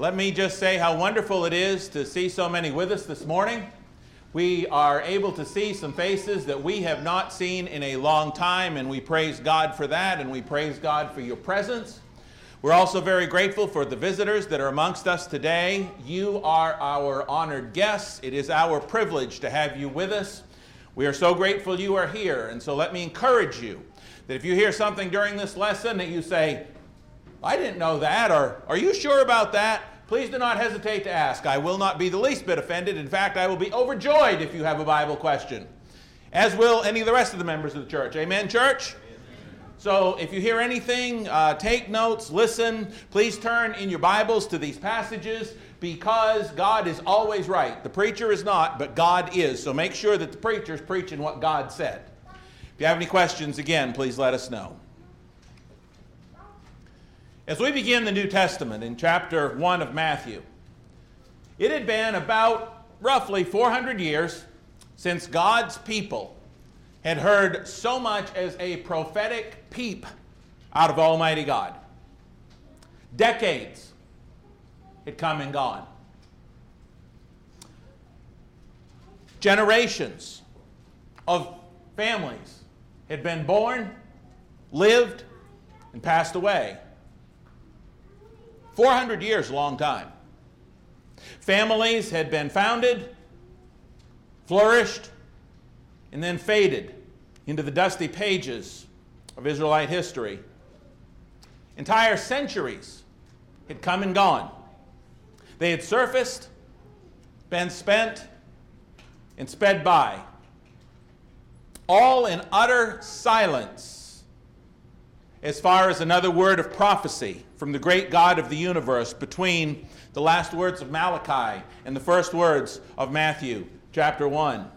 Let me just say how wonderful it is to see so many with us this morning. We are able to see some faces that we have not seen in a long time, and we praise God for that, and we praise God for your presence. We're also very grateful for the visitors that are amongst us today. You are our honored guests. It is our privilege to have you with us. We are so grateful you are here, and so let me encourage you that if you hear something during this lesson that you say, I didn't know that, or are you sure about that? Please do not hesitate to ask. I will not be the least bit offended. In fact, I will be overjoyed if you have a Bible question, as will any of the rest of the members of the church. Amen, church? So if you hear anything, uh, take notes, listen. Please turn in your Bibles to these passages because God is always right. The preacher is not, but God is. So make sure that the preacher is preaching what God said. If you have any questions, again, please let us know. As we begin the New Testament in chapter 1 of Matthew, it had been about roughly 400 years since God's people had heard so much as a prophetic peep out of Almighty God. Decades had come and gone. Generations of families had been born, lived, and passed away. 400 years, a long time. Families had been founded, flourished, and then faded into the dusty pages of Israelite history. Entire centuries had come and gone. They had surfaced, been spent, and sped by, all in utter silence as far as another word of prophecy from the great God of the universe between the last words of Malachi and the first words of Matthew chapter 1.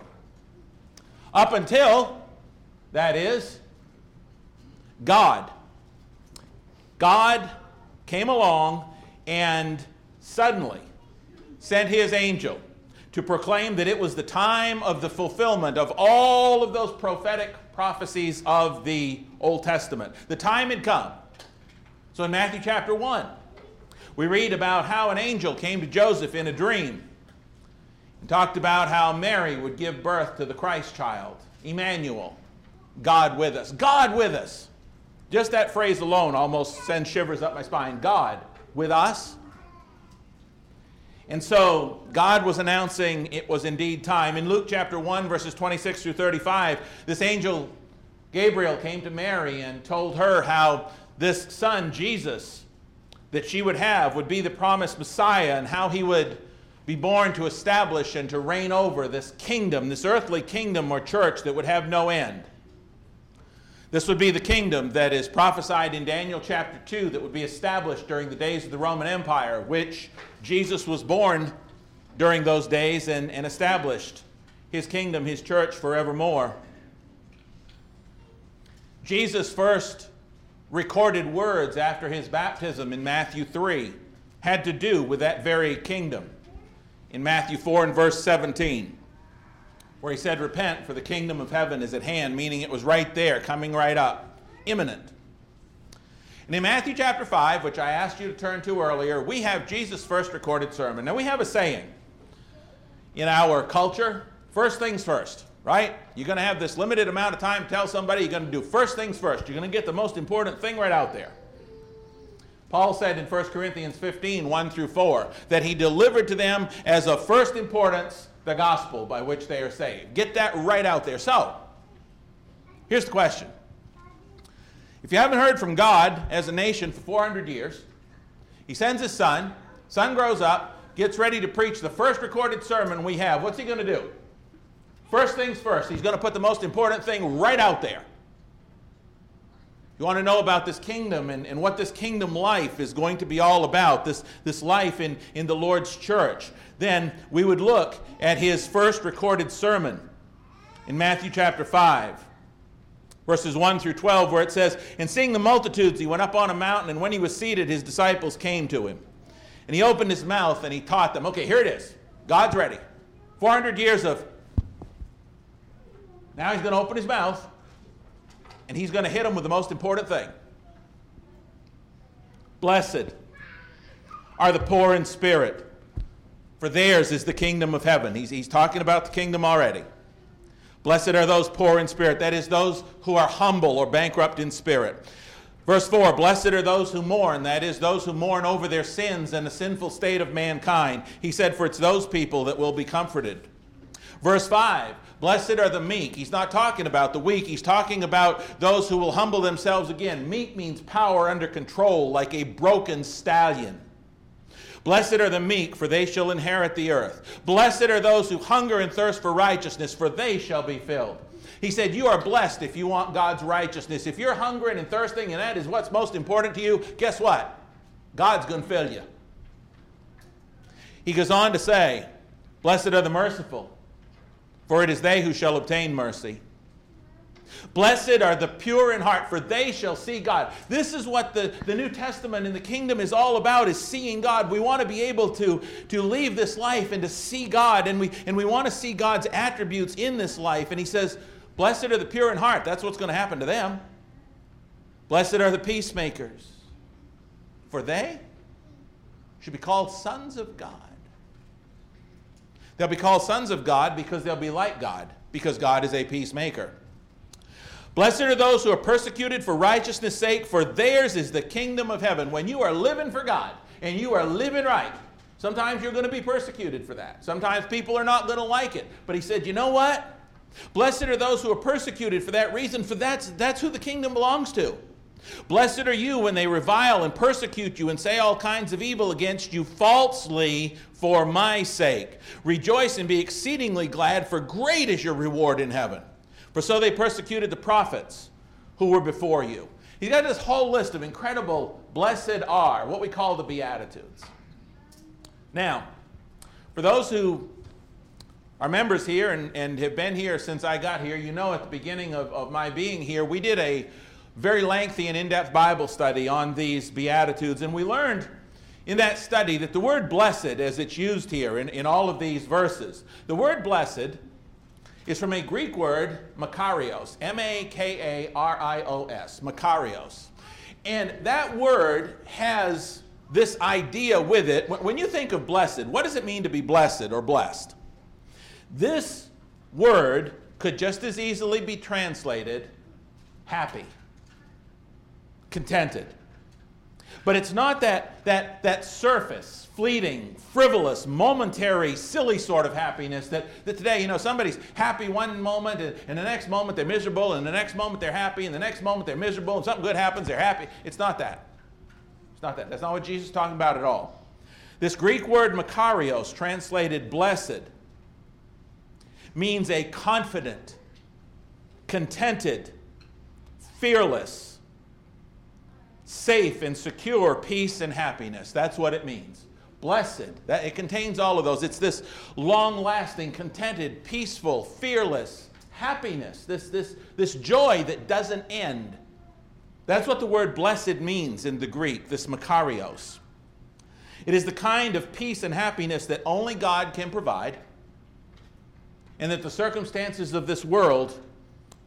Up until, that is, God. God came along and suddenly sent his angel to proclaim that it was the time of the fulfillment of all of those prophetic prophecies of the Old Testament. The time had come. So in Matthew chapter 1, we read about how an angel came to Joseph in a dream and talked about how Mary would give birth to the Christ child, Emmanuel, God with us. God with us. Just that phrase alone almost sends shivers up my spine. God with us. And so God was announcing it was indeed time. In Luke chapter 1, verses 26 through 35, this angel Gabriel came to Mary and told her how this son, Jesus, that she would have would be the promised Messiah and how he would be born to establish and to reign over this kingdom, this earthly kingdom or church that would have no end. This would be the kingdom that is prophesied in Daniel chapter 2 that would be established during the days of the Roman Empire, which Jesus was born during those days and, and established his kingdom, his church forevermore. Jesus' first recorded words after his baptism in Matthew 3 had to do with that very kingdom. In Matthew 4 and verse 17 where he said, Repent, for the kingdom of heaven is at hand, meaning it was right there, coming right up, imminent. And in Matthew chapter 5, which I asked you to turn to earlier, we have Jesus' first recorded sermon. Now, we have a saying in our culture first things first, right? You're going to have this limited amount of time tell somebody you're going to do first things first. You're going to get the most important thing right out there. Paul said in 1 Corinthians 15, 1 through 4, that he delivered to them as of first importance the gospel by which they are saved. Get that right out there. So, here's the question. If you haven't heard from God as a nation for 400 years, he sends his son, son grows up, gets ready to preach the first recorded sermon we have. What's he going to do? First things first, he's going to put the most important thing right out there. You want to know about this kingdom and, and what this kingdom life is going to be all about, this, this life in, in the Lord's church then we would look at his first recorded sermon in Matthew chapter 5, verses 1 through 12, where it says, And seeing the multitudes, he went up on a mountain, and when he was seated, his disciples came to him. And he opened his mouth and he taught them. Okay, here it is. God's ready. 400 years of. Now he's going to open his mouth and he's going to hit them with the most important thing. Blessed are the poor in spirit, for theirs is the kingdom of heaven. He's, he's talking about the kingdom already. Blessed are those poor in spirit, that is, those who are humble or bankrupt in spirit. Verse 4 Blessed are those who mourn, that is, those who mourn over their sins and the sinful state of mankind. He said, For it's those people that will be comforted. Verse 5 Blessed are the meek. He's not talking about the weak, he's talking about those who will humble themselves again. Meek means power under control, like a broken stallion. Blessed are the meek, for they shall inherit the earth. Blessed are those who hunger and thirst for righteousness, for they shall be filled. He said, You are blessed if you want God's righteousness. If you're hungering and thirsting, and that is what's most important to you, guess what? God's going to fill you. He goes on to say, Blessed are the merciful, for it is they who shall obtain mercy. Blessed are the pure in heart, for they shall see God. This is what the, the New Testament and the kingdom is all about, is seeing God. We want to be able to, to leave this life and to see God, and we, and we want to see God's attributes in this life. And he says, Blessed are the pure in heart. That's what's going to happen to them. Blessed are the peacemakers, for they should be called sons of God. They'll be called sons of God because they'll be like God, because God is a peacemaker. Blessed are those who are persecuted for righteousness' sake, for theirs is the kingdom of heaven. When you are living for God and you are living right, sometimes you're going to be persecuted for that. Sometimes people are not going to like it. But he said, you know what? Blessed are those who are persecuted for that reason, for that's, that's who the kingdom belongs to. Blessed are you when they revile and persecute you and say all kinds of evil against you falsely for my sake. Rejoice and be exceedingly glad, for great is your reward in heaven. For so they persecuted the prophets who were before you. He's got this whole list of incredible blessed are, what we call the Beatitudes. Now, for those who our members here and, and have been here since I got here, you know at the beginning of, of my being here, we did a very lengthy and in depth Bible study on these Beatitudes. And we learned in that study that the word blessed, as it's used here in, in all of these verses, the word blessed is from a Greek word, makarios, M A K A R I O S, makarios. And that word has this idea with it. When you think of blessed, what does it mean to be blessed or blessed? This word could just as easily be translated happy, contented. But it's not that, that, that surface, fleeting, frivolous, momentary, silly sort of happiness that, that today, you know, somebody's happy one moment and, and the next moment they're miserable and the next moment they're happy and the next moment they're miserable and something good happens, they're happy. It's not that. It's not that. That's not what Jesus is talking about at all. This Greek word makarios, translated blessed, means a confident, contented, fearless, safe and secure peace and happiness. That's what it means. Blessed. That, it contains all of those. It's this long lasting, contented, peaceful, fearless happiness, this, this, this joy that doesn't end. That's what the word blessed means in the Greek, this makarios. It is the kind of peace and happiness that only God can provide and that the circumstances of this world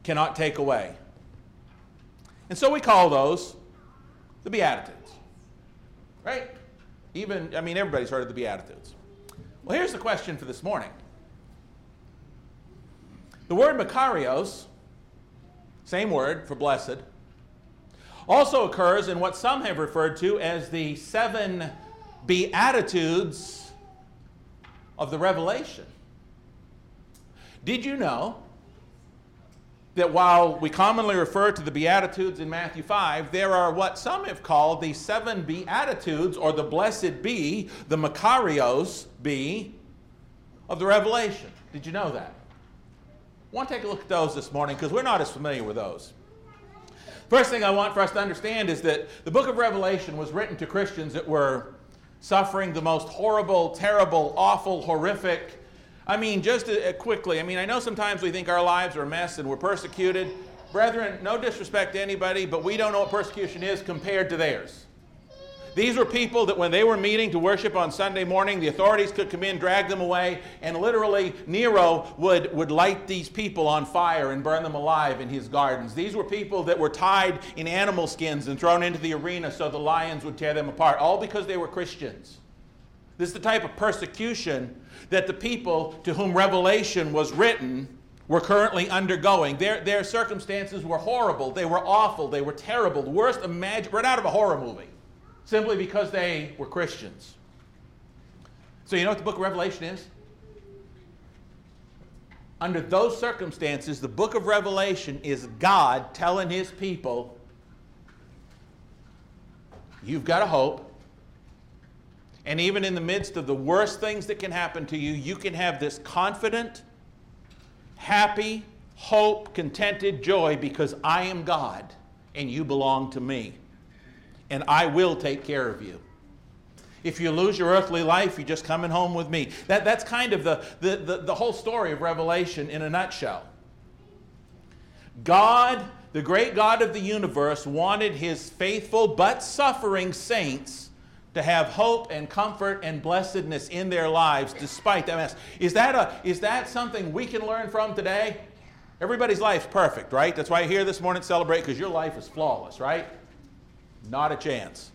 cannot take away. And so we call those the Beatitudes. Right? Even, I mean, everybody's heard of the Beatitudes. Well, here's the question for this morning. The word Makarios, same word for blessed, also occurs in what some have referred to as the seven Beatitudes of the Revelation. Did you know that while we commonly refer to the Beatitudes in Matthew 5, there are what some have called the seven Beatitudes, or the blessed be, the Makarios be, of the Revelation. Did you know that? I want to take a look at those this morning because we're not as familiar with those. First thing I want for us to understand is that the book of Revelation was written to Christians that were suffering the most horrible, terrible, awful, horrific, I mean, just uh, quickly, I mean, I know sometimes we think our lives are a mess and we're persecuted. Brethren, no disrespect to anybody, but we don't know what persecution is compared to theirs. These were people that when they were meeting to worship on Sunday morning, the authorities could come in, drag them away, and literally Nero would, would light these people on fire and burn them alive in his gardens. These were people that were tied in animal skins and thrown into the arena so the lions would tear them apart, all because they were Christians. This is the type of persecution that the people to whom Revelation was written were currently undergoing. Their, their circumstances were horrible, they were awful, they were terrible, the worst imagined, right out of a horror movie simply because they were Christians. So, you know what the book of Revelation is? Under those circumstances, the book of Revelation is God telling his people, You've got a hope. And even in the midst of the worst things that can happen to you, you can have this confident, happy, hope, contented joy because I am God and you belong to me and I will take care of you. If you lose your earthly life, you're just coming home with me. That, that's kind of the, the, the, the whole story of Revelation in a nutshell. God, the great God of the universe, wanted his faithful but suffering saints to have hope and comfort and blessedness in their lives despite that mess. Is that, a, is that something we can learn from today? Everybody's life's perfect, right? That's why you're here this morning to celebrate because your life is flawless, right? Not a chance.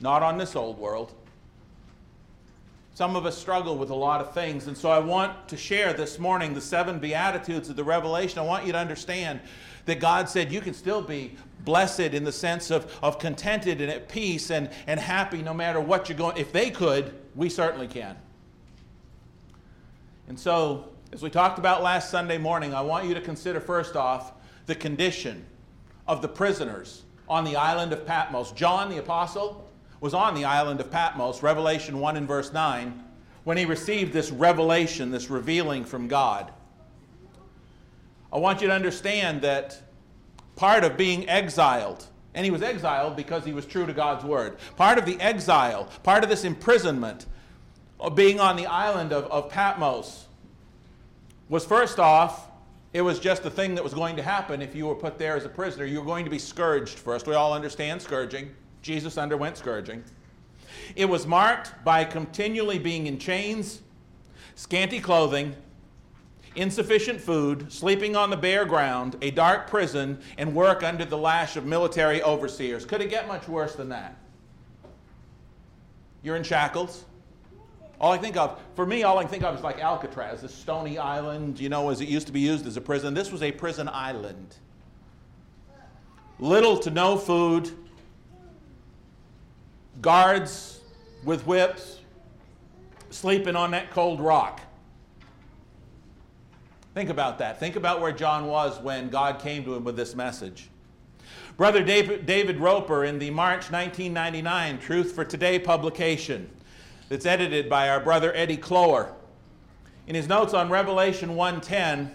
Not on this old world. Some of us struggle with a lot of things, and so I want to share this morning the seven Beatitudes of the Revelation. I want you to understand that God said you can still be blessed in the sense of, of contented and at peace and, and happy no matter what you're going. If they could, we certainly can. And so, as we talked about last Sunday morning, I want you to consider first off the condition of the prisoners on the island of Patmos. John the Apostle was on the island of Patmos, Revelation 1 and verse 9, when he received this revelation, this revealing from God. I want you to understand that part of being exiled, and he was exiled because he was true to God's word, part of the exile, part of this imprisonment of being on the island of, of Patmos was first off it was just a thing that was going to happen if you were put there as a prisoner. You were going to be scourged first. We all understand scourging. Jesus underwent scourging. It was marked by continually being in chains, scanty clothing, insufficient food, sleeping on the bare ground, a dark prison, and work under the lash of military overseers. Could it get much worse than that? You're in shackles. All I think of, for me, all I think of is like Alcatraz, this stony island, you know, as it used to be used as a prison. This was a prison island. Little to no food, guards with whips, sleeping on that cold rock. Think about that. Think about where John was when God came to him with this message. Brother David, Roper in the March 1999 Truth for Today publication that's edited by our brother Eddie Cloer. In his notes on Revelation 1:10,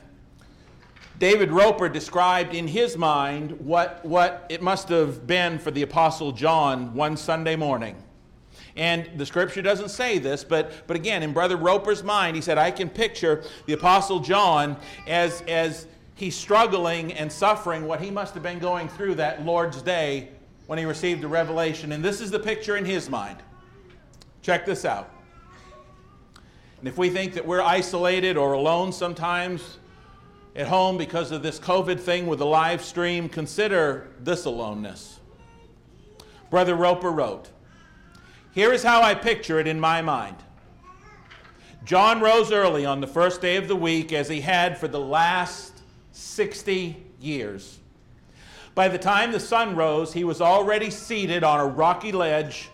David Roper described in his mind what, what it must have been for the Apostle John one Sunday morning. And the scripture doesn't say this, but, but again, in Brother Roper's mind, he said, I can picture the Apostle John as, as he's struggling and suffering what he must have been going through that Lord's day when he received the revelation. And this is the picture in his mind. Check this out. And if we think that we're isolated or alone sometimes at home because of this COVID thing with the live stream, consider this aloneness. Brother Roper wrote, Here is how I picture it in my mind. John rose early on the first day of the week as he had for the last 60 years. By the time the sun rose, he was already seated on a rocky ledge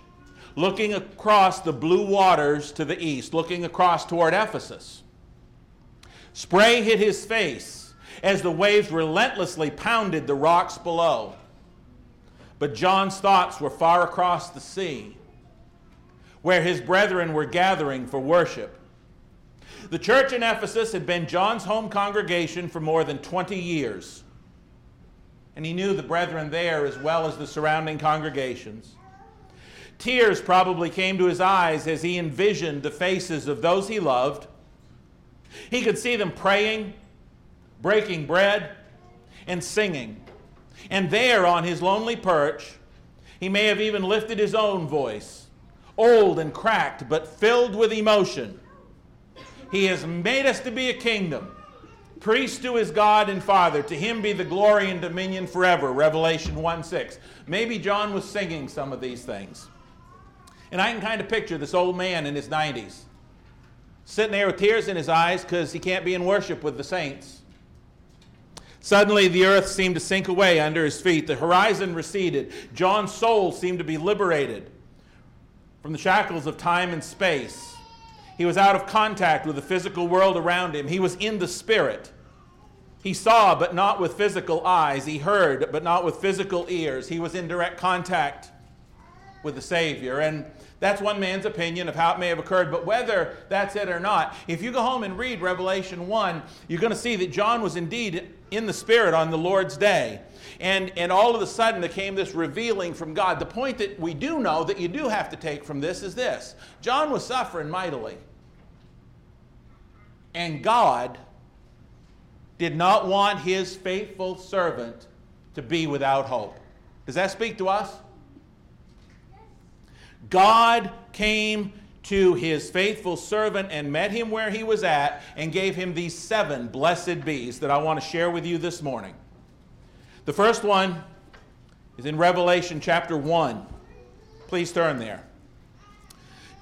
looking across the blue waters to the east, looking across toward Ephesus. Spray hit his face as the waves relentlessly pounded the rocks below. But John's thoughts were far across the sea, where his brethren were gathering for worship. The church in Ephesus had been John's home congregation for more than 20 years, and he knew the brethren there as well as the surrounding congregations. Tears probably came to his eyes as he envisioned the faces of those he loved. He could see them praying, breaking bread, and singing. And there on his lonely perch, He may have even lifted his own voice, old and cracked, but filled with emotion. He has made us to be a kingdom, priest to his God and Father. To him be the glory and dominion forever. Revelation 1 6. Maybe John was singing some of these things. And I can kind of picture this old man in his 90s sitting there with tears in his eyes because he can't be in worship with the saints. Suddenly, the earth seemed to sink away under his feet. The horizon receded. John's soul seemed to be liberated from the shackles of time and space. He was out of contact with the physical world around him. He was in the spirit. He saw, but not with physical eyes. He heard, but not with physical ears. He was in direct contact with the Savior. And that's one man's opinion of how it may have occurred, but whether that's it or not, if you go home and read Revelation 1, you're going to see that John was indeed in the Spirit on the Lord's day. And, and all of a sudden there came this revealing from God. The point that we do know that you do have to take from this is this John was suffering mightily. And God did not want his faithful servant to be without hope. Does that speak to us? God came to his faithful servant and met him where he was at and gave him these seven blessed bees that I want to share with you this morning. The first one is in Revelation chapter 1. Please turn there.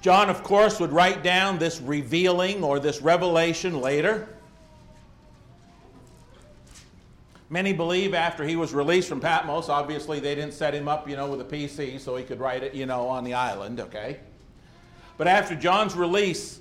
John, of course, would write down this revealing or this revelation later. Many believe after he was released from Patmos, obviously they didn't set him up, you know, with a PC so he could write it, you know, on the island, okay? But after John's release,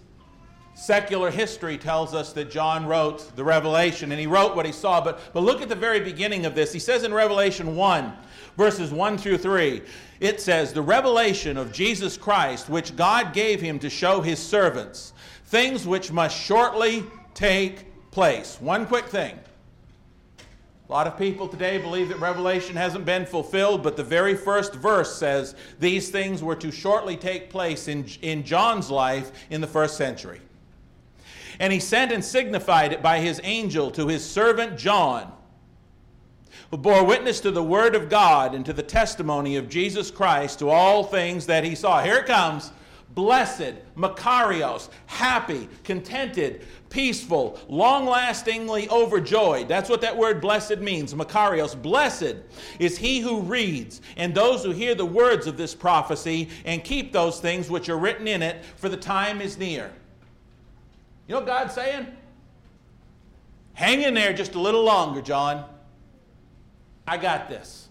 secular history tells us that John wrote the Revelation and he wrote what he saw. But, but look at the very beginning of this. He says in Revelation 1, verses 1 through 3, it says, The revelation of Jesus Christ, which God gave him to show his servants, things which must shortly take place. One quick thing. A lot of people today believe that Revelation hasn't been fulfilled, but the very first verse says these things were to shortly take place in, in John's life in the first century. And he sent and signified it by his angel to his servant John, who bore witness to the word of God and to the testimony of Jesus Christ to all things that he saw. Here it comes blessed, Makarios, happy, contented, peaceful, long lastingly overjoyed. That's what that word blessed means, Makarios. Blessed is he who reads, and those who hear the words of this prophecy and keep those things which are written in it, for the time is near. You know what God's saying? Hang in there just a little longer, John. I got this.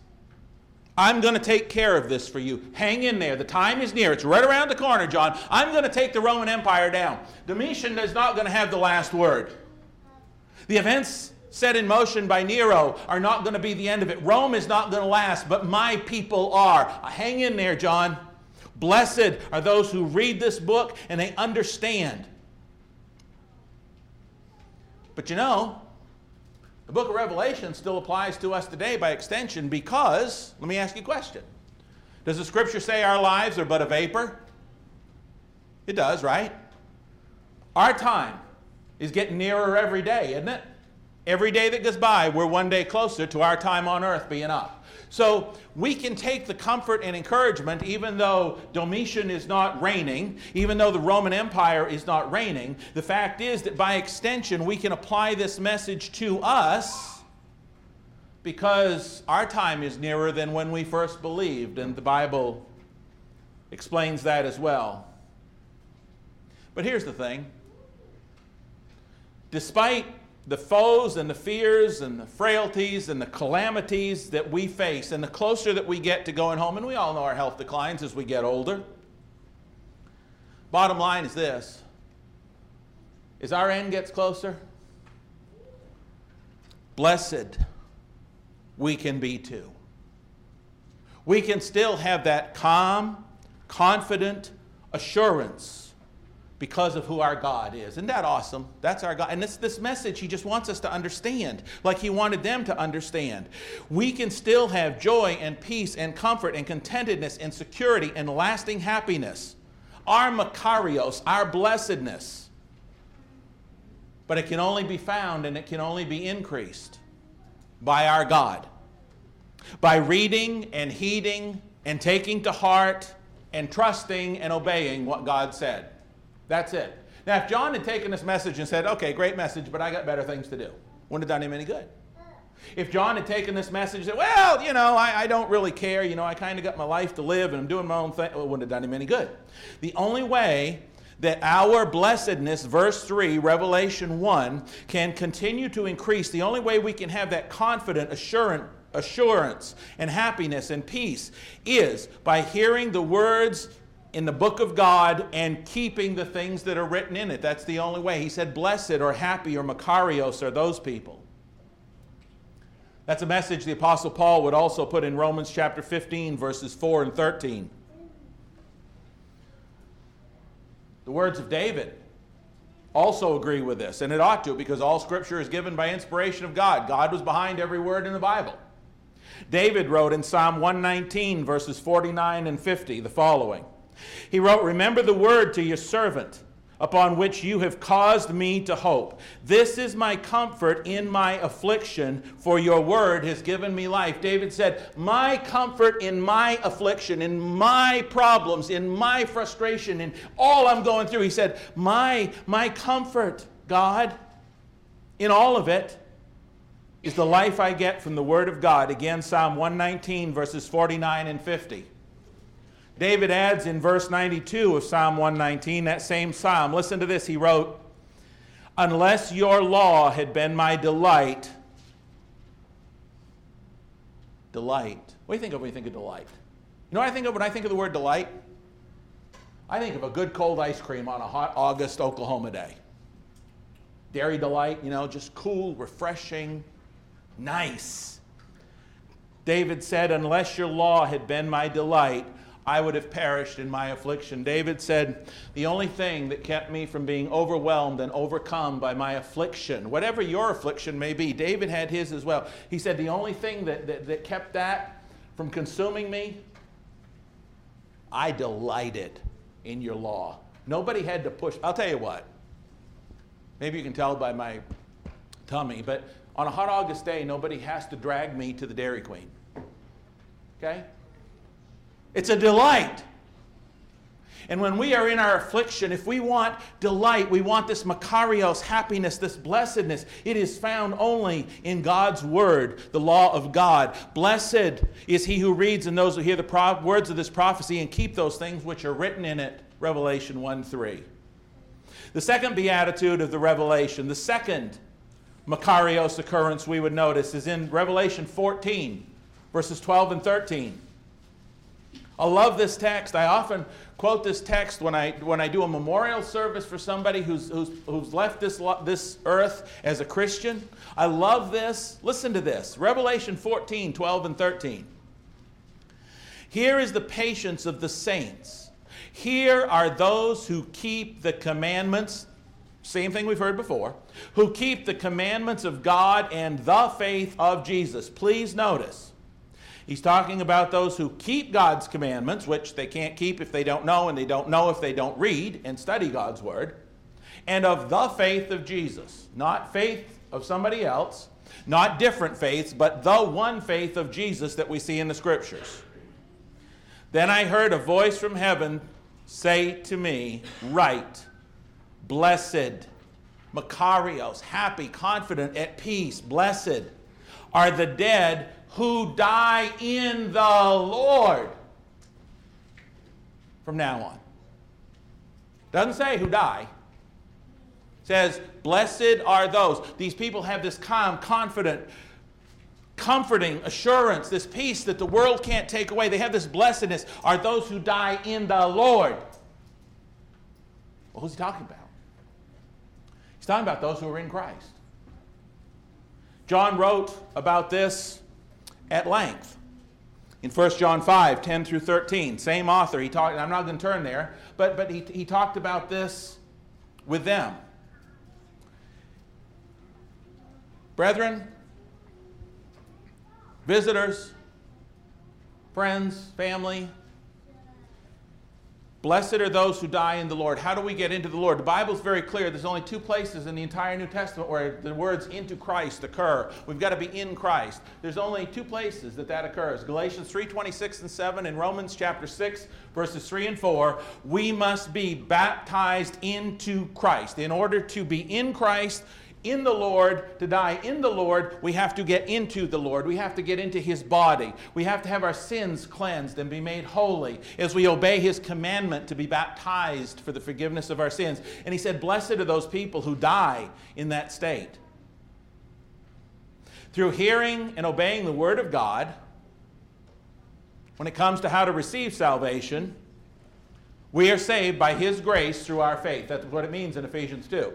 I'm going to take care of this for you. Hang in there. The time is near. It's right around the corner, John. I'm going to take the Roman Empire down. Domitian is not going to have the last word. The events set in motion by Nero are not going to be the end of it. Rome is not going to last, but my people are. Hang in there, John. Blessed are those who read this book and they understand. But you know, the book of Revelation still applies to us today by extension because, let me ask you a question. Does the scripture say our lives are but a vapor? It does, right? Our time is getting nearer every day, isn't it? Every day that goes by, we're one day closer to our time on earth being up. So we can take the comfort and encouragement, even though Domitian is not reigning, even though the Roman Empire is not reigning. The fact is that by extension, we can apply this message to us because our time is nearer than when we first believed, and the Bible explains that as well. But here's the thing despite the foes and the fears and the frailties and the calamities that we face, and the closer that we get to going home, and we all know our health declines as we get older. Bottom line is this as our end gets closer, blessed we can be too. We can still have that calm, confident assurance because of who our God is. Isn't that awesome? That's our God. And this, this message, He just wants us to understand, like He wanted them to understand. We can still have joy and peace and comfort and contentedness and security and lasting happiness. Our Makarios, our blessedness. But it can only be found and it can only be increased by our God. By reading and heeding and taking to heart and trusting and obeying what God said. That's it. Now, if John had taken this message and said, okay, great message, but I got better things to do, wouldn't have done him any good. If John had taken this message and said, well, you know, I, I don't really care, you know, I kind of got my life to live and I'm doing my own thing, well, it wouldn't have done him any good. The only way that our blessedness, verse 3, Revelation 1, can continue to increase, the only way we can have that confident assurance, assurance and happiness and peace is by hearing the words in the book of God and keeping the things that are written in it. That's the only way. He said, blessed or happy or Makarios are those people. That's a message the Apostle Paul would also put in Romans chapter 15, verses 4 and 13. The words of David also agree with this, and it ought to because all Scripture is given by inspiration of God. God was behind every word in the Bible. David wrote in Psalm 119, verses 49 and 50, the following He wrote, Remember the word to your servant upon which you have caused me to hope. This is my comfort in my affliction, for your word has given me life. David said, My comfort in my affliction, in my problems, in my frustration, in all I'm going through. He said, My, my comfort, God, in all of it, is the life I get from the word of God. Again, Psalm 119, verses 49 and 50. David adds in verse 92 of Psalm 119, that same psalm, listen to this. He wrote, Unless your law had been my delight, delight. What do you think of when you think of delight? You know what I think of when I think of the word delight? I think of a good cold ice cream on a hot August Oklahoma day. Dairy delight, you know, just cool, refreshing, nice. David said, Unless your law had been my delight, I would have perished in my affliction. David said, The only thing that kept me from being overwhelmed and overcome by my affliction, whatever your affliction may be, David had his as well. He said, The only thing that, that, that kept that from consuming me, I delighted in your law. Nobody had to push. I'll tell you what, maybe you can tell by my tummy, but on a hot August day, nobody has to drag me to the Dairy Queen. Okay? It's a delight. And when we are in our affliction, if we want delight, we want this Makarios happiness, this blessedness, it is found only in God's word, the law of God. Blessed is he who reads and those who hear the words of this prophecy and keep those things which are written in it. Revelation 1 3. The second beatitude of the Revelation, the second Makarios occurrence we would notice, is in Revelation 14, verses 12 and 13. I love this text. I often quote this text when I, when I do a memorial service for somebody who's, who's, who's left this, this earth as a Christian. I love this. Listen to this Revelation 14, 12, and 13. Here is the patience of the saints. Here are those who keep the commandments, same thing we've heard before, who keep the commandments of God and the faith of Jesus. Please notice He's talking about those who keep God's commandments, which they can't keep if they don't know, and they don't know if they don't read and study God's word, and of the faith of Jesus. Not faith of somebody else, not different faiths, but the one faith of Jesus that we see in the scriptures. Then I heard a voice from heaven say to me, Write, blessed, Makarios, happy, confident, at peace, blessed are the dead who die in the Lord from now on. Doesn't say who die. Says, Blessed are those. These people have this calm, confident, comforting assurance, this peace that the world can't take away. They have this blessedness, are those who die in the Lord. Well, who's he talking about? He's talking about those who are in Christ. John wrote about this at length. In 1 John 5, 10 through 13, same author, he talked, I'm not going to turn there, but, but he, he talked about this with them. Brethren, visitors, friends, family, Blessed are those who die in the Lord. How do we get into the Lord? The Bible's very clear. There's only two places in the entire New Testament where the words into Christ occur. We've got to be in Christ. There's only two places that that occurs. Galatians 3:26 and 7 and Romans chapter 6 verses 3 and 4. We must be baptized into Christ. In order to be in Christ, in the Lord, to die in the Lord, we have to get into the Lord. We have to get into His body. We have to have our sins cleansed and be made holy as we obey His commandment to be baptized for the forgiveness of our sins. And He said, Blessed are those people who die in that state. Through hearing and obeying the Word of God, when it comes to how to receive salvation, we are saved by His grace through our faith. That's what it means in Ephesians 2.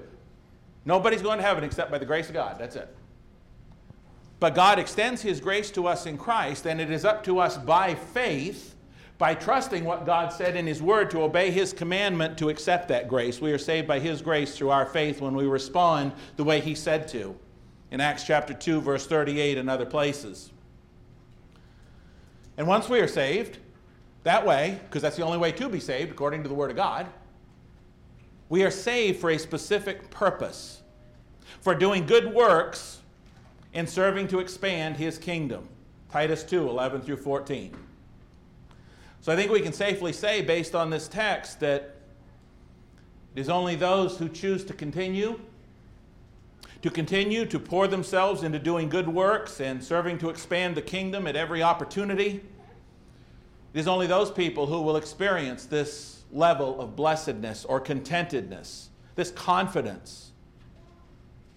Nobody's going to heaven except by the grace of God. That's it. But God extends His grace to us in Christ, and it is up to us by faith, by trusting what God said in His Word, to obey His commandment to accept that grace. We are saved by His grace through our faith when we respond the way He said to in Acts chapter 2, verse 38, and other places. And once we are saved, that way, because that's the only way to be saved according to the Word of God, we are saved for a specific purpose, for doing good works and serving to expand his kingdom. Titus 2 11 through 14. So I think we can safely say, based on this text, that it is only those who choose to continue, to continue to pour themselves into doing good works and serving to expand the kingdom at every opportunity. It is only those people who will experience this level of blessedness or contentedness, this confidence,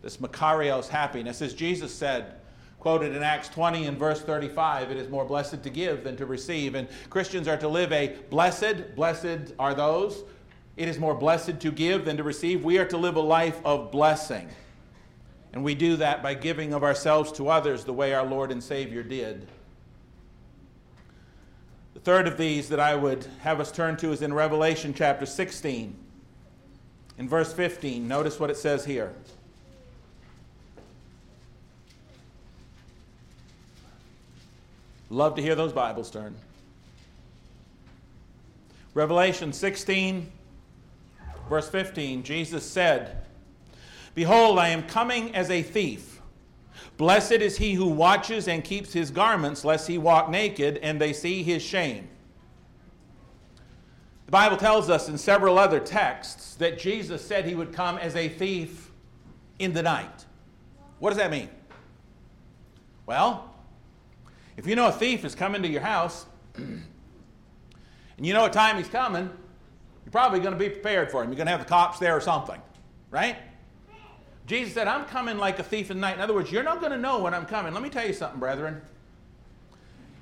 this Makarios happiness. As Jesus said, quoted in Acts 20 and verse 35, it is more blessed to give than to receive. And Christians are to live a blessed, blessed are those. It is more blessed to give than to receive. We are to live a life of blessing. And we do that by giving of ourselves to others the way our Lord and Savior did third of these that I would have us turn to is in Revelation chapter 16. In verse 15, notice what it says here. Love to hear those Bibles turn. Revelation 16, verse 15, Jesus said, Behold, I am coming as a thief. Blessed is he who watches and keeps his garments, lest he walk naked and they see his shame. The Bible tells us in several other texts that Jesus said he would come as a thief in the night. What does that mean? Well, if you know a thief is coming to your house and you know what time he's coming, you're probably going to be prepared for him. You're going to have the cops there or something, right? Jesus said, I'm coming like a thief in the night. In other words, you're not going to know when I'm coming. Let me tell you something, brethren.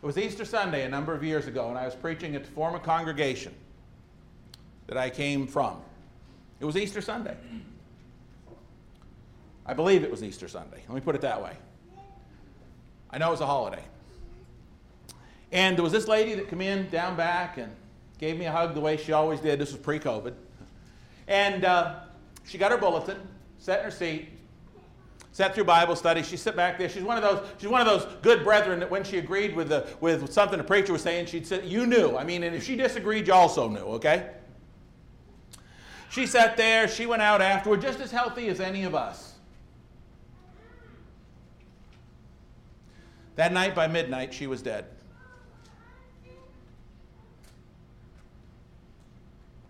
It was Easter Sunday a number of years ago, and I was preaching at the former congregation that I came from. It was Easter Sunday. I believe it was Easter Sunday. Let me put it that way. I know it was a holiday. And there was this lady that came in down back and gave me a hug the way she always did. This was pre COVID. And uh, she got her bulletin sat in her seat, sat through Bible study. She sit back there. She's one of those. She's one of those good brethren that when she agreed with the with something the preacher was saying, she'd say, "You knew." I mean, and if she disagreed, you also knew. Okay. She sat there. She went out afterward, just as healthy as any of us. That night by midnight, she was dead.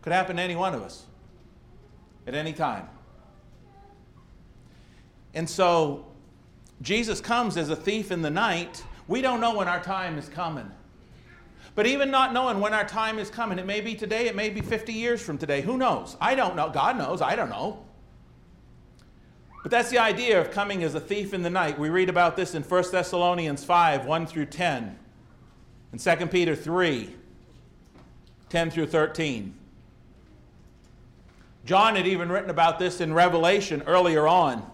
Could happen to any one of us at any time. And so Jesus comes as a thief in the night. We don't know when our time is coming. But even not knowing when our time is coming, it may be today, it may be 50 years from today. Who knows? I don't know. God knows. I don't know. But that's the idea of coming as a thief in the night. We read about this in 1 Thessalonians 5 1 through 10, and 2 Peter 3 10 through 13. John had even written about this in Revelation earlier on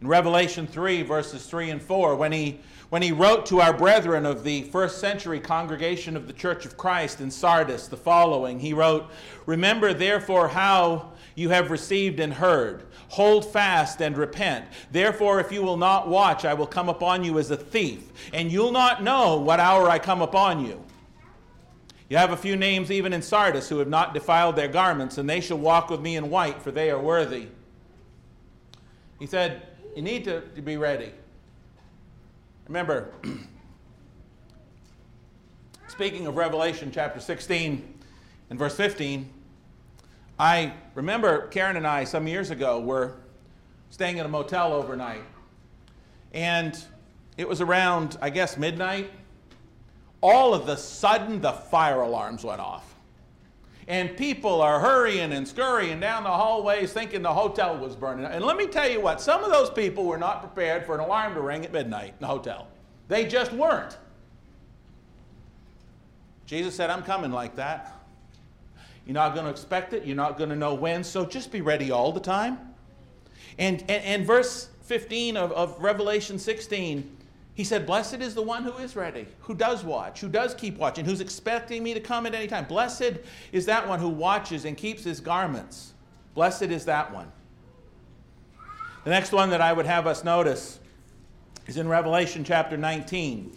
in Revelation 3, verses 3 and 4, when he, when he wrote to our brethren of the first century congregation of the Church of Christ in Sardis the following He wrote, Remember therefore how you have received and heard. Hold fast and repent. Therefore, if you will not watch, I will come upon you as a thief, and you'll not know what hour I come upon you. You have a few names even in Sardis who have not defiled their garments, and they shall walk with me in white, for they are worthy. He said, You need to, to be ready. Remember, speaking of Revelation chapter 16 and verse 15, I remember Karen and I some years ago were staying in a motel overnight. And it was around, I guess, midnight all of the sudden the fire alarms went off. And people are hurrying and scurrying down the hallways thinking the hotel was burning. And let me tell you what, some of those people were not prepared for an alarm to ring at midnight in the hotel. They just weren't. Jesus said, I'm coming like that. You're not going to expect it. You're not going to know when. So just be ready all the time. And, and, and verse 15 of, of Revelation 16 he said, Blessed is the one who is ready, who does watch, who does keep watching, who's expecting me to come at any time. Blessed is that one who watches and keeps his garments. Blessed is that one. The next one that I would have us notice is in Revelation chapter 19.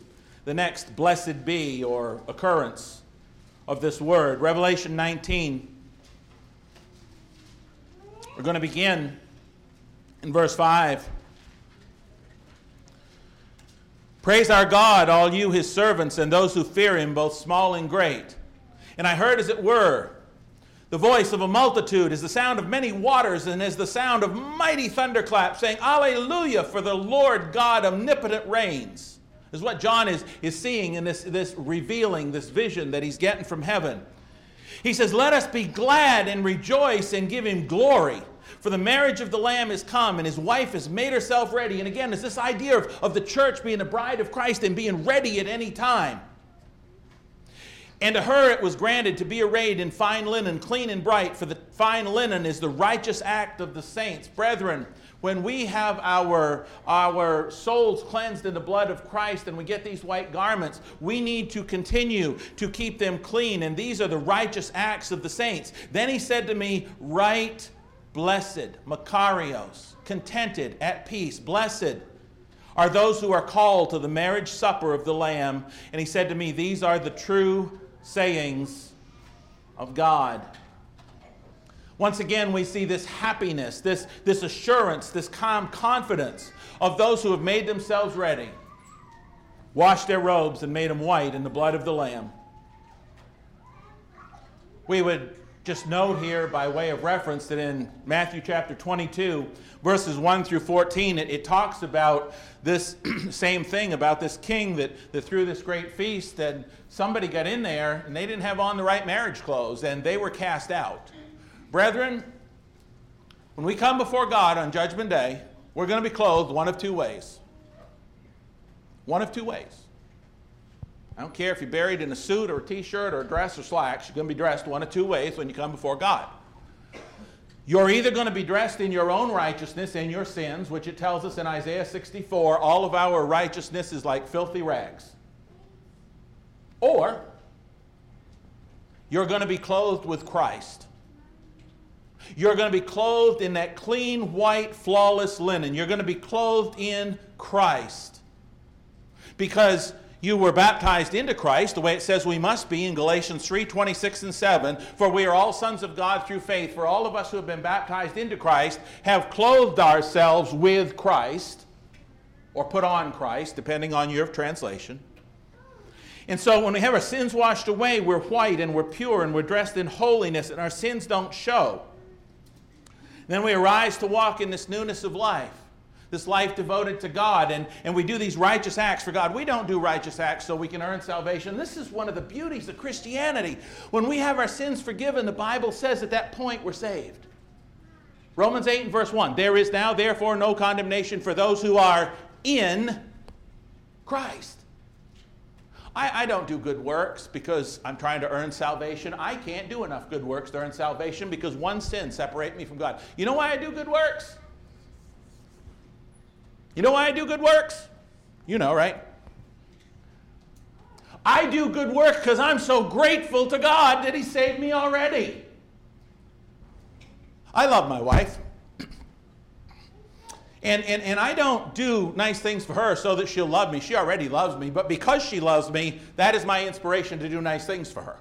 The next blessed be or occurrence of this word. Revelation 19. We're going to begin in verse 5. Praise our God, all you his servants and those who fear him, both small and great. And I heard, as it were, the voice of a multitude, as the sound of many waters, and as the sound of mighty thunderclaps, saying, Alleluia, for the Lord God omnipotent reigns. This is what John is, is seeing in this, this revealing, this vision that he's getting from heaven. He says, Let us be glad and rejoice and give him glory. For the marriage of the Lamb is come, and his wife has made herself ready. And again, it's this idea of, of the church being the bride of Christ and being ready at any time. And to her it was granted to be arrayed in fine linen, clean and bright, for the fine linen is the righteous act of the saints. Brethren, when we have our, our souls cleansed in the blood of Christ and we get these white garments, we need to continue to keep them clean. And these are the righteous acts of the saints. Then he said to me, Write Blessed, Makarios, contented, at peace. Blessed are those who are called to the marriage supper of the Lamb. And he said to me, These are the true sayings of God. Once again, we see this happiness, this, this assurance, this calm confidence of those who have made themselves ready, washed their robes, and made them white in the blood of the Lamb. We would just note here by way of reference that in Matthew chapter 22, verses 1 through 14, it, it talks about this same thing about this king that, that threw this great feast, and somebody got in there and they didn't have on the right marriage clothes and they were cast out. Brethren, when we come before God on Judgment Day, we're going to be clothed one of two ways. One of two ways. I don't care if you're buried in a suit or a t shirt or a dress or slacks, you're going to be dressed one of two ways when you come before God. You're either going to be dressed in your own righteousness and your sins, which it tells us in Isaiah 64 all of our righteousness is like filthy rags. Or you're going to be clothed with Christ. You're going to be clothed in that clean, white, flawless linen. You're going to be clothed in Christ. Because you were baptized into Christ, the way it says we must be in Galatians 3 26 and 7. For we are all sons of God through faith. For all of us who have been baptized into Christ have clothed ourselves with Christ, or put on Christ, depending on your translation. And so when we have our sins washed away, we're white and we're pure and we're dressed in holiness and our sins don't show. Then we arise to walk in this newness of life this life devoted to God, and, and we do these righteous acts for God. We don't do righteous acts so we can earn salvation. This is one of the beauties of Christianity. When we have our sins forgiven, the Bible says at that point we're saved. Romans 8 and verse 1 There is now, therefore, no condemnation for those who are in Christ. I, I, don't do good works because I'm trying to earn salvation. I can't do enough good works to earn salvation because one sin separates me from God. You know why I do good works? You know why I do good works? You know, right? I do good work because I'm so grateful to God that He saved me already. I love my wife. And, and, and I don't do nice things for her so that she'll love me. She already loves me, but because she loves me, that is my inspiration to do nice things for her.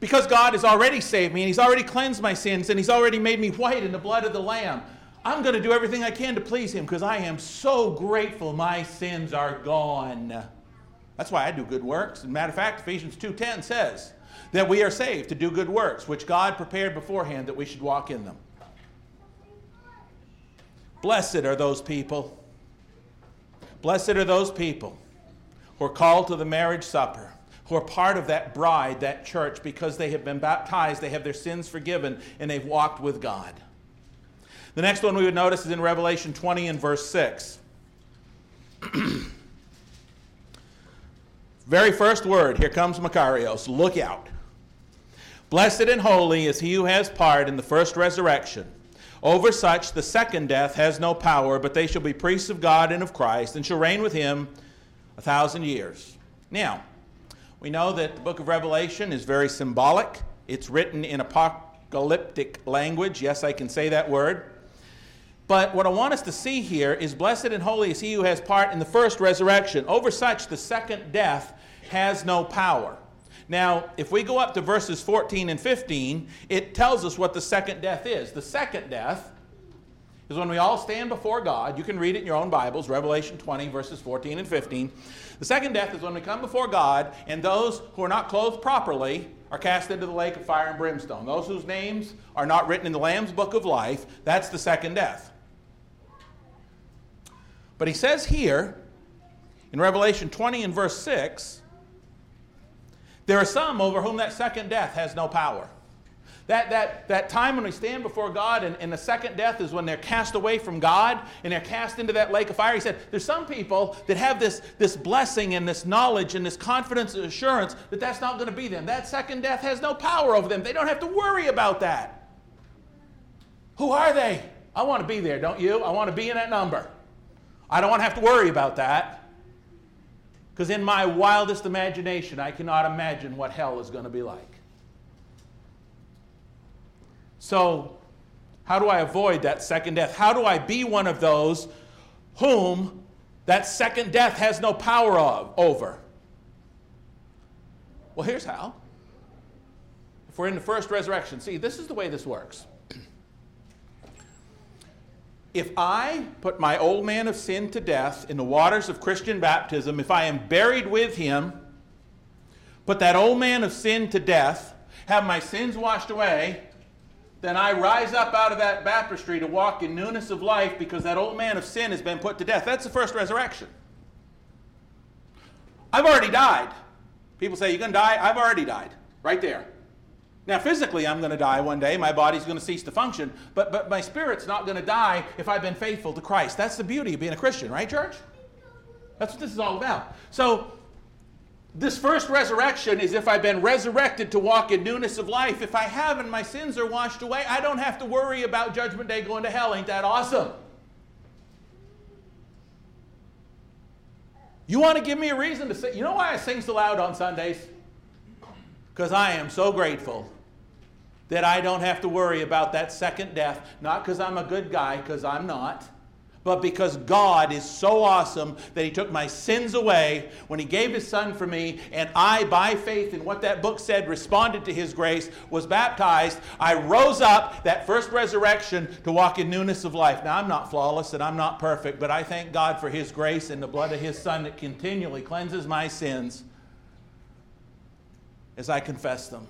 Because God has already saved me and He's already cleansed my sins and He's already made me white in the blood of the Lamb. I'm going to do everything I can to please Him because I am so grateful my sins are gone. That's why I do good works. As a matter of fact, Ephesians 2:10 says that we are saved to do good works, which God prepared beforehand that we should walk in them. Blessed are those people. Blessed are those people who are called to the marriage supper who are part of that bride, that church, because they have been baptized, they have their sins forgiven, and they've walked with God. The next one we would notice is in Revelation 20 and verse 6. Very first word, here comes Makarios. Look out. Blessed and holy is he who has part in the first resurrection. Over such the second death has no power, but they shall be priests of God and of Christ, and shall reign with him a thousand years. Now, we know that the book of Revelation is very symbolic. It's written in apocalyptic language. Yes, I can say that word. But what I want us to see here is blessed and holy is he who has part in the first resurrection. Over such, the second death has no power. Now, if we go up to verses 14 and 15, it tells us what the second death is. The second death is when we all stand before God. You can read it in your own Bibles, Revelation 20, verses 14 and 15. The second death is when we come before God, and those who are not clothed properly are cast into the lake of fire and brimstone. Those whose names are not written in the Lamb's book of life, that's the second death. But he says here, in Revelation 20 and verse 6, there are some over whom that second death has no power. That, that, that time when we stand before God and, and the second death is when they're cast away from God and they're cast into that lake of fire. He said, There's some people that have this, this blessing and this knowledge and this confidence and assurance that that's not going to be them. That second death has no power over them. They don't have to worry about that. Who are they? I want to be there, don't you? I want to be in that number. I don't want to have to worry about that. Because in my wildest imagination, I cannot imagine what hell is going to be like. So, how do I avoid that second death? How do I be one of those whom that second death has no power of over? Well, here's how. If we're in the first resurrection, see, this is the way this works. If I put my old man of sin to death in the waters of Christian baptism, if I am buried with him, put that old man of sin to death, have my sins washed away, then I rise up out of that baptistry to walk in newness of life because that old man of sin has been put to death. That's the first resurrection. I've already died. People say, You're going to die? I've already died. Right there. Now, physically, I'm going to die one day. My body's going to cease to function. But, but my spirit's not going to die if I've been faithful to Christ. That's the beauty of being a Christian, right, church? That's what this is all about. So, this first resurrection is if I've been resurrected to walk in newness of life. If I haven't, my sins are washed away. I don't have to worry about Judgment Day going to hell. Ain't that awesome? You want to give me a reason to say, you know why I sing so loud on Sundays? Because I am so grateful that I don't have to worry about that second death. Not because I'm a good guy, because I'm not but because God is so awesome that He took my sins away when He gave His Son for me, and I, by faith in what that book said, responded to His grace, was baptized. I rose up that first resurrection to walk in newness of life. Now, I'm not flawless and I'm not perfect, but I thank God for His grace and the blood of His Son that continually cleanses my sins as I confess them.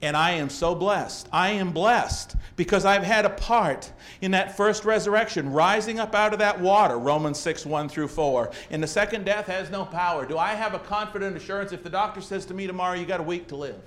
And I am so blessed. I am blessed because I've had a part in that first resurrection, rising up out of that water, Romans 6 1 through 4. And the second death has no power. Do I have a confident assurance if the doctor says to me tomorrow, you got a week to live?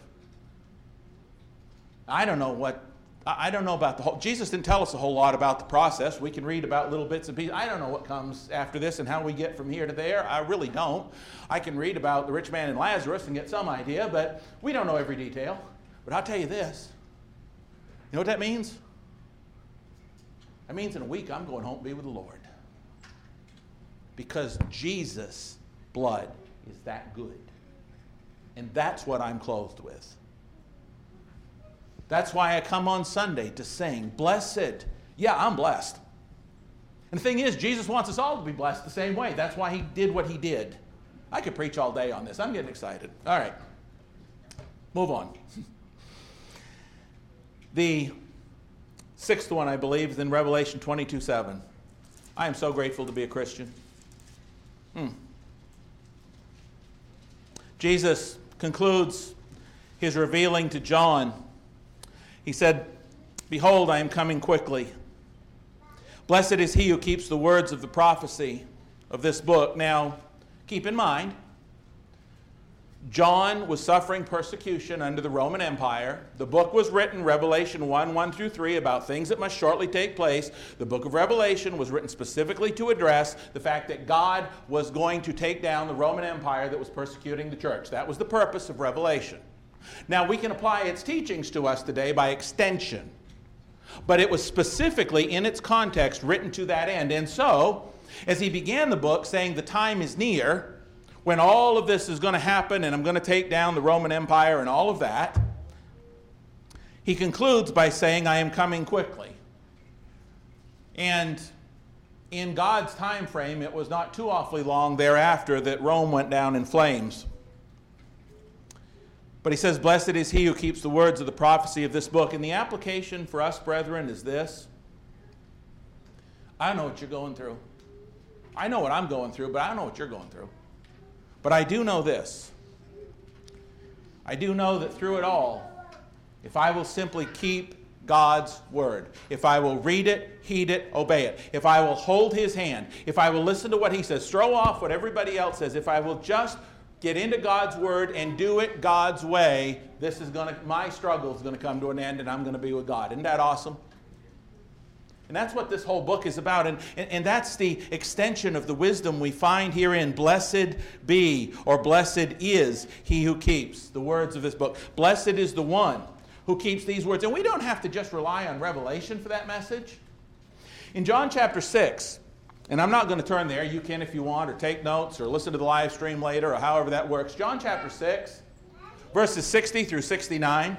I don't know what, I don't know about the whole, Jesus didn't tell us a whole lot about the process. We can read about little bits and pieces. I don't know what comes after this and how we get from here to there. I really don't. I can read about the rich man and Lazarus and get some idea, but we don't know every detail. But I'll tell you this you know what that means? That means in a week I'm going home to be with the Lord. Because Jesus' blood is that good. And that's what I'm clothed with. That's why I come on Sunday to sing, Blessed. Yeah, I'm blessed. And the thing is, Jesus wants us all to be blessed the same way. That's why he did what he did. I could preach all day on this. I'm getting excited. All right. Move on. the sixth one, I believe, is in Revelation 22 7. I am so grateful to be a Christian. Hmm. Jesus concludes his revealing to John. He said, Behold, I am coming quickly. Blessed is he who keeps the words of the prophecy of this book. Now, keep in mind, John was suffering persecution under the Roman Empire. The book was written, Revelation 1 1 through 3, about things that must shortly take place. The book of Revelation was written specifically to address the fact that God was going to take down the Roman Empire that was persecuting the church. That was the purpose of Revelation. Now, we can apply its teachings to us today by extension, but it was specifically in its context written to that end. And so, as he began the book saying, The time is near when all of this is going to happen and I'm going to take down the Roman Empire and all of that, he concludes by saying, I am coming quickly. And in God's time frame, it was not too awfully long thereafter that Rome went down in flames. But he says, Blessed is he who keeps the words of the prophecy of this book. And the application for us, brethren, is this I know what you're going through. I know what I'm going through, but I don't know what you're going through. But I do know this. I do know that through it all, if I will simply keep God's word, if I will read it, heed it, obey it, if I will hold his hand, if I will listen to what he says, throw off what everybody else says, if I will just get into God's word and do it God's way, this is going to my struggle is going to come to an end and I'm going to be with God. Isn't that awesome? And that's what this whole book is about. And, and, and, that's the extension of the wisdom we find herein. Blessed be, or blessed is he who keeps the words of this book. Blessed is the one who keeps these words. And we don't have to just rely on revelation for that message. In John chapter 6, and I'm not going to turn there, you can if you want, or take notes, or listen to the live stream later, or however that works. John chapter 6, verses 60 through 69.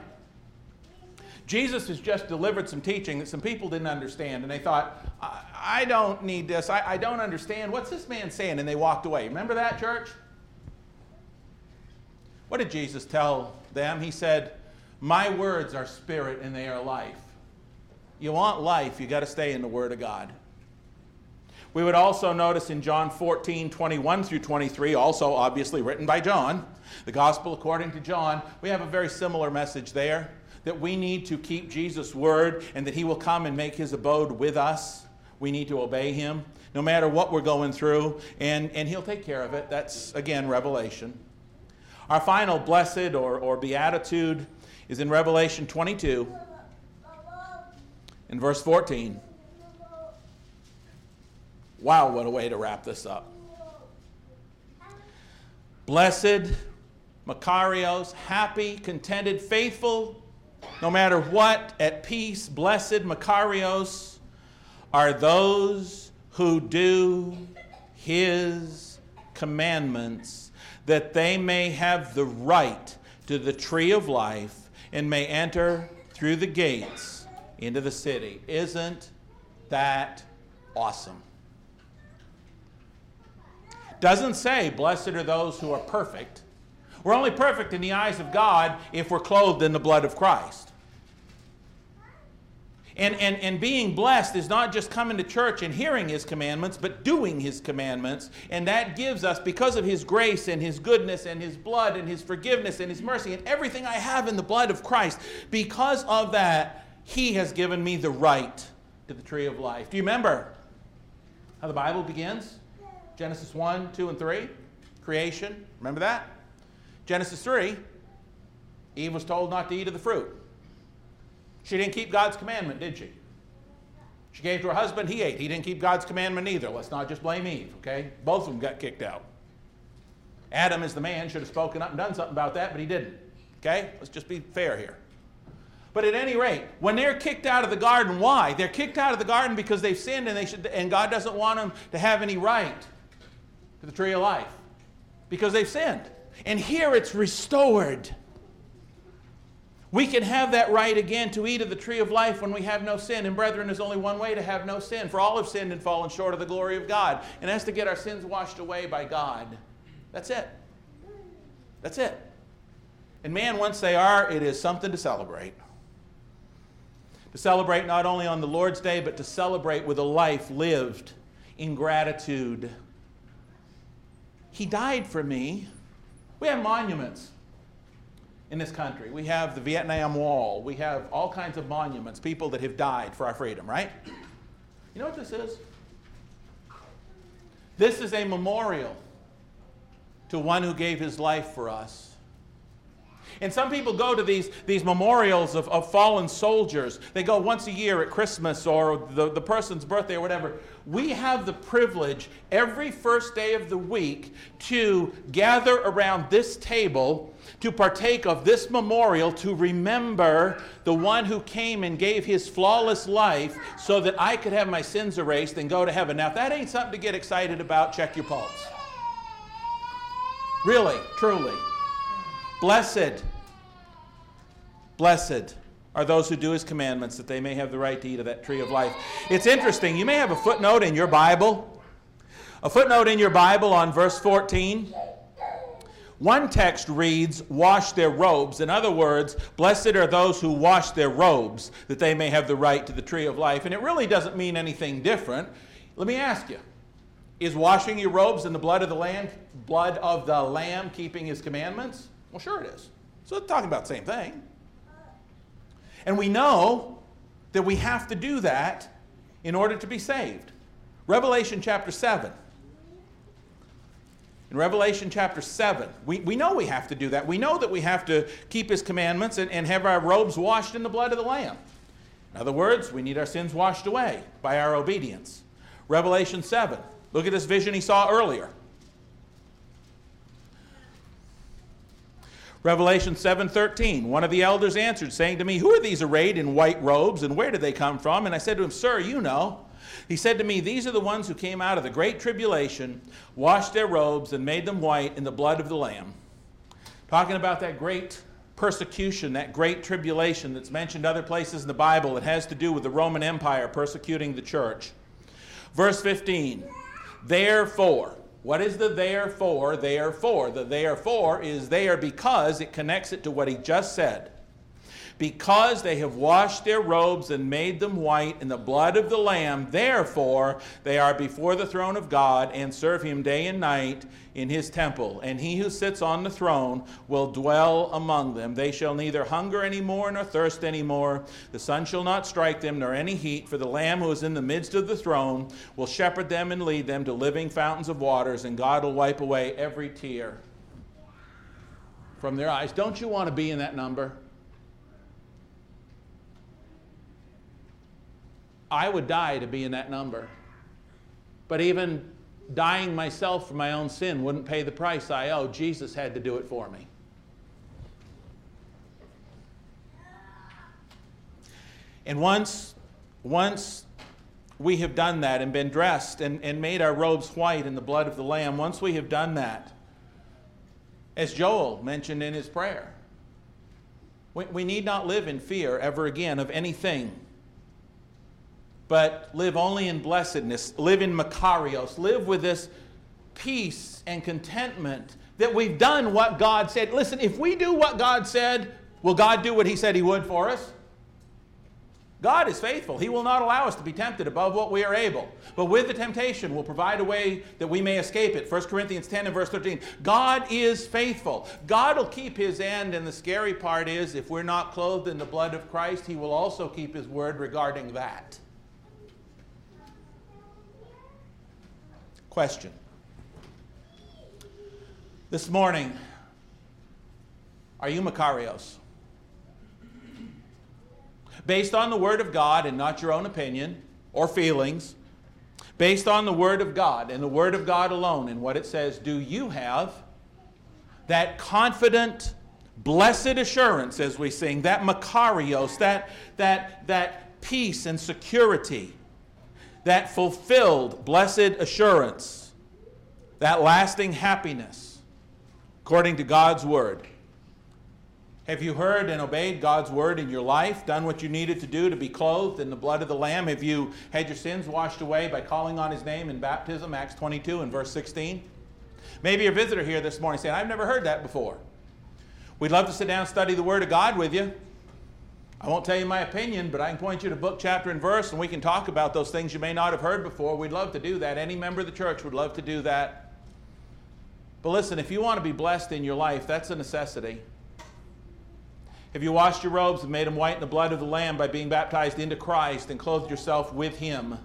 Jesus has just delivered some teaching that some people didn't understand, and they thought, I, I don't need this. I, I don't understand. What's this man saying? And they walked away. Remember that, church? What did Jesus tell them? He said, My words are spirit and they are life. You want life, you got to stay in the Word of God. We would also notice in John 14, 21 through 23, also obviously written by John, the Gospel according to John, we have a very similar message there that we need to keep Jesus' word and that he will come and make his abode with us. We need to obey him no matter what we're going through, and, and he'll take care of it. That's, again, Revelation. Our final blessed or, or beatitude is in Revelation 22 in verse 14. Wow, what a way to wrap this up. Blessed, Makarios, happy, contented, faithful, no matter what, at peace, blessed, Makarios, are those who do his commandments, that they may have the right to the tree of life and may enter through the gates into the city. Isn't that awesome? Doesn't say, blessed are those who are perfect. We're only perfect in the eyes of God if we're clothed in the blood of Christ. And, and, and being blessed is not just coming to church and hearing His commandments, but doing His commandments. And that gives us, because of His grace and His goodness and His blood and His forgiveness and His mercy and everything I have in the blood of Christ, because of that, He has given me the right to the tree of life. Do you remember how the Bible begins? Genesis 1, 2, and 3. Creation. Remember that? Genesis 3, Eve was told not to eat of the fruit. She didn't keep God's commandment, did she? She gave to her husband, he ate. He didn't keep God's commandment either. Let's not just blame Eve, okay? Both of them got kicked out. Adam, as the man, should have spoken up and done something about that, but he didn't. Okay? Let's just be fair here. But at any rate, when they're kicked out of the garden, why? They're kicked out of the garden because they've sinned and, they should, and God doesn't want them to have any right to the tree of life because they've sinned. And here it's restored. We can have that right again to eat of the tree of life when we have no sin. And brethren, there's only one way to have no sin. For all have sinned and fallen short of the glory of God. And that's to get our sins washed away by God. That's it. That's it. And man, once they are, it is something to celebrate. To celebrate not only on the Lord's Day, but to celebrate with a life lived in gratitude. He died for me. We have monuments in this country. We have the Vietnam Wall. We have all kinds of monuments, people that have died for our freedom, right? You know what this is? This is a memorial to one who gave his life for us. And some people go to these, these memorials of, of fallen soldiers. They go once a year at Christmas or the, the person's birthday or whatever. We have the privilege every first day of the week to gather around this table to partake of this memorial to remember the one who came and gave his flawless life so that I could have my sins erased and go to heaven. Now, if that ain't something to get excited about, check your pulse. Really, truly. Blessed, blessed are those who do his commandments, that they may have the right to eat of that tree of life. It's interesting. You may have a footnote in your Bible, a footnote in your Bible on verse 14. One text reads, Wash their robes. In other words, blessed are those who wash their robes, that they may have the right to the tree of life. And it really doesn't mean anything different. Let me ask you Is washing your robes in the blood of the Lamb, blood of the Lamb, keeping his commandments? Well, sure it is. So talking about the same thing. And we know that we have to do that in order to be saved. Revelation chapter 7 in Revelation chapter 7, we, we know we have to do that. We know that we have to keep his commandments and, and have our robes washed in the blood of the Lamb. In other words, we need our sins washed away by our obedience. Revelation 7, look at this vision he saw earlier. Revelation 7:13 One of the elders answered saying to me who are these arrayed in white robes and where did they come from and I said to him sir you know he said to me, These are the ones who came out of the great tribulation, washed their robes, and made them white in the blood of the Lamb. Talking about that great persecution, that great tribulation that's mentioned other places in the Bible. It has to do with the Roman Empire persecuting the church. Verse 15, therefore, what is the therefore? Therefore. The therefore is there because it connects it to what he just said because they have washed their robes and made them white in the blood of the Lamb, therefore they are before the throne of God and serve him day and night in his temple. And he who sits on the throne will dwell among them. They shall neither hunger any more nor thirst any more. The sun shall not strike them nor any heat, for the Lamb who is in the midst of the throne will shepherd them and lead them to living fountains of waters, and God will wipe away every tear from their eyes. Don't you want to be in that number? I would die to be in that number. But even dying myself for my own sin wouldn't pay the price I owe. Jesus had to do it for me. And once, once we have done that and been dressed and, and made our robes white in the blood of the Lamb, once we have done that, as Joel mentioned in his prayer, we, we need not live in fear ever again of anything but live only in blessedness, live in Makarios, live with this peace and contentment that we've done what God said. Listen, if we do what God said, will God do what He said He would for us? God is faithful. He will not allow us to be tempted above what we are able. But with the temptation, will provide a way that we may escape it. 1 Corinthians 10 and verse 13. God is faithful. God will keep his end, and the scary part is if we're not clothed in the blood of Christ, he will also keep his word regarding that. Question. This morning, are you Makarios? Based on the Word of God and not your own opinion or feelings, based on the Word of God and the Word of God alone and what it says, do you have that confident, blessed assurance as we sing, that Makarios, that, that, that peace and security? That fulfilled blessed assurance, that lasting happiness, according to God's word. Have you heard and obeyed God's word in your life, done what you needed to do to be clothed in the blood of the Lamb? Have you had your sins washed away by calling on his name in baptism, Acts 22 and verse 16? Maybe you're a visitor here this morning saying, I've never heard that before. We'd love to sit down and study the Word of God with you. I won't tell you my opinion, but I can point you to book, chapter, and verse, and we can talk about those things you may not have heard before. We'd love to do that. Any member of the church would love to do that. But listen, if you want to be blessed in your life, that's a necessity. Have you washed your robes and made them white in the blood of the Lamb by being baptized into Christ and clothed yourself with Him?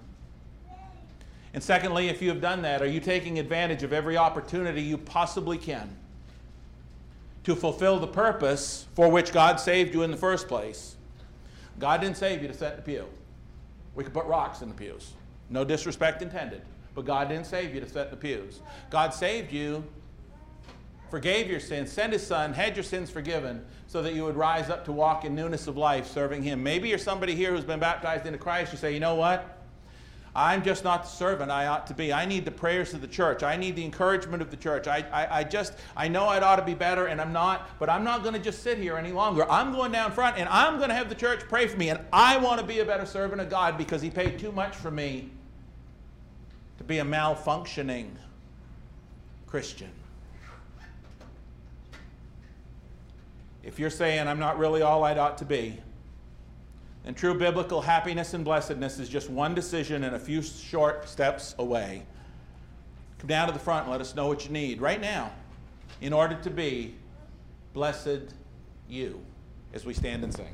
And secondly, if you have done that, are you taking advantage of every opportunity you possibly can to fulfill the purpose for which God saved you in the first place? God didn't save you to in the pew. We could put rocks in the pews. No disrespect intended. But God didn't save you to in the pews. God saved you forgave your sins, sent his son, had your sins forgiven, so that you would rise up to walk in newness of life serving him. Maybe you're somebody here who's been baptized into Christ. You say, you know what? I'm just not the servant I ought to be. I need the prayers of the church. I need the encouragement of the church. I, I, I just, I know I'd ought to be better and I'm not, but I'm not going to just sit here any longer. I'm going down front and I'm going to have the church pray for me. And I want to be a better servant of God because He paid too much for me to be a malfunctioning Christian. If you're saying, I'm not really all I'd ought to be, then true biblical happiness and blessedness is just one decision and a few short steps away. Come down to the front and let us know what you need right now in order to be blessed you as we stand and sing.